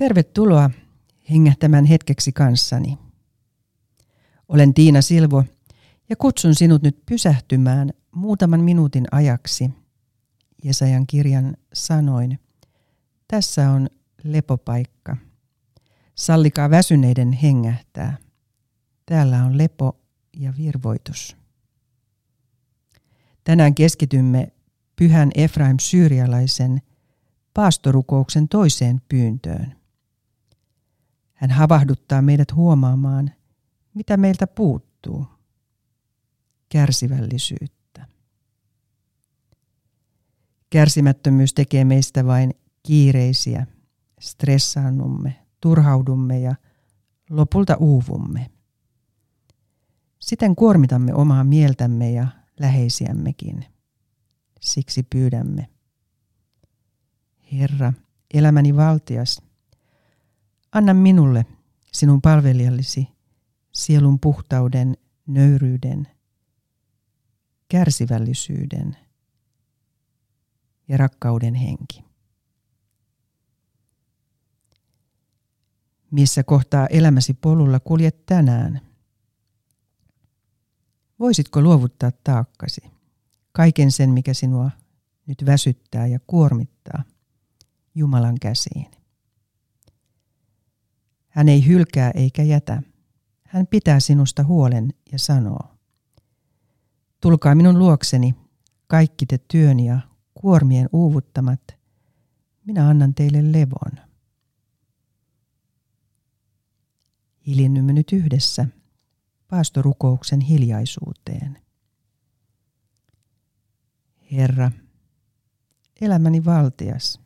Tervetuloa hengähtämään hetkeksi kanssani. Olen Tiina Silvo ja kutsun sinut nyt pysähtymään muutaman minuutin ajaksi Jesajan kirjan sanoin. Tässä on lepopaikka. Sallikaa väsyneiden hengähtää. Täällä on lepo ja virvoitus. Tänään keskitymme pyhän Efraim syyrialaisen paastorukouksen toiseen pyyntöön. Hän havahduttaa meidät huomaamaan, mitä meiltä puuttuu. Kärsivällisyyttä. Kärsimättömyys tekee meistä vain kiireisiä, stressaannumme, turhaudumme ja lopulta uuvumme. Siten kuormitamme omaa mieltämme ja läheisiämmekin. Siksi pyydämme. Herra, elämäni valtias, anna minulle sinun palvelijallisi sielun puhtauden, nöyryyden, kärsivällisyyden ja rakkauden henki. Missä kohtaa elämäsi polulla kuljet tänään? Voisitko luovuttaa taakkasi, kaiken sen, mikä sinua nyt väsyttää ja kuormittaa, Jumalan käsiin? Hän ei hylkää eikä jätä. Hän pitää sinusta huolen ja sanoo. Tulkaa minun luokseni, kaikki te työn ja kuormien uuvuttamat. Minä annan teille levon. Hiljennymme nyt yhdessä paastorukouksen hiljaisuuteen. Herra, elämäni valtias,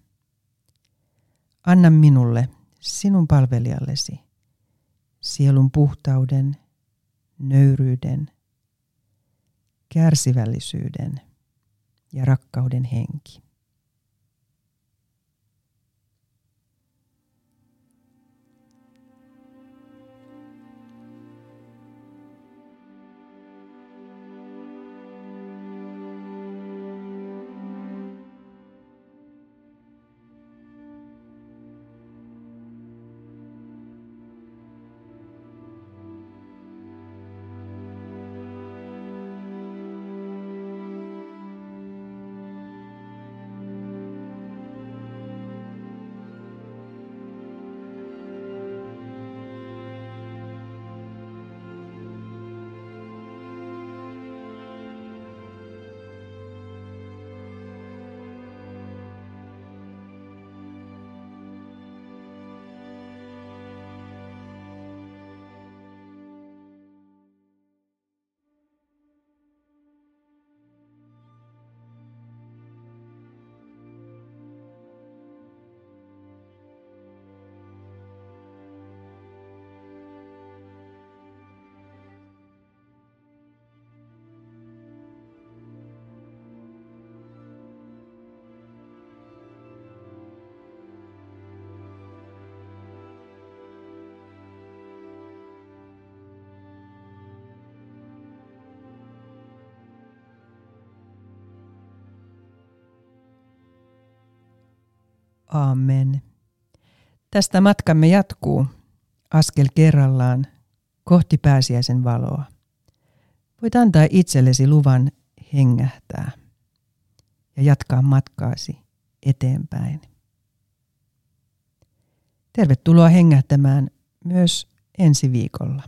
anna minulle sinun palvelijallesi sielun puhtauden, nöyryyden, kärsivällisyyden ja rakkauden henki. Amen. Tästä matkamme jatkuu askel kerrallaan kohti pääsiäisen valoa. Voit antaa itsellesi luvan hengähtää ja jatkaa matkaasi eteenpäin. Tervetuloa hengähtämään myös ensi viikolla.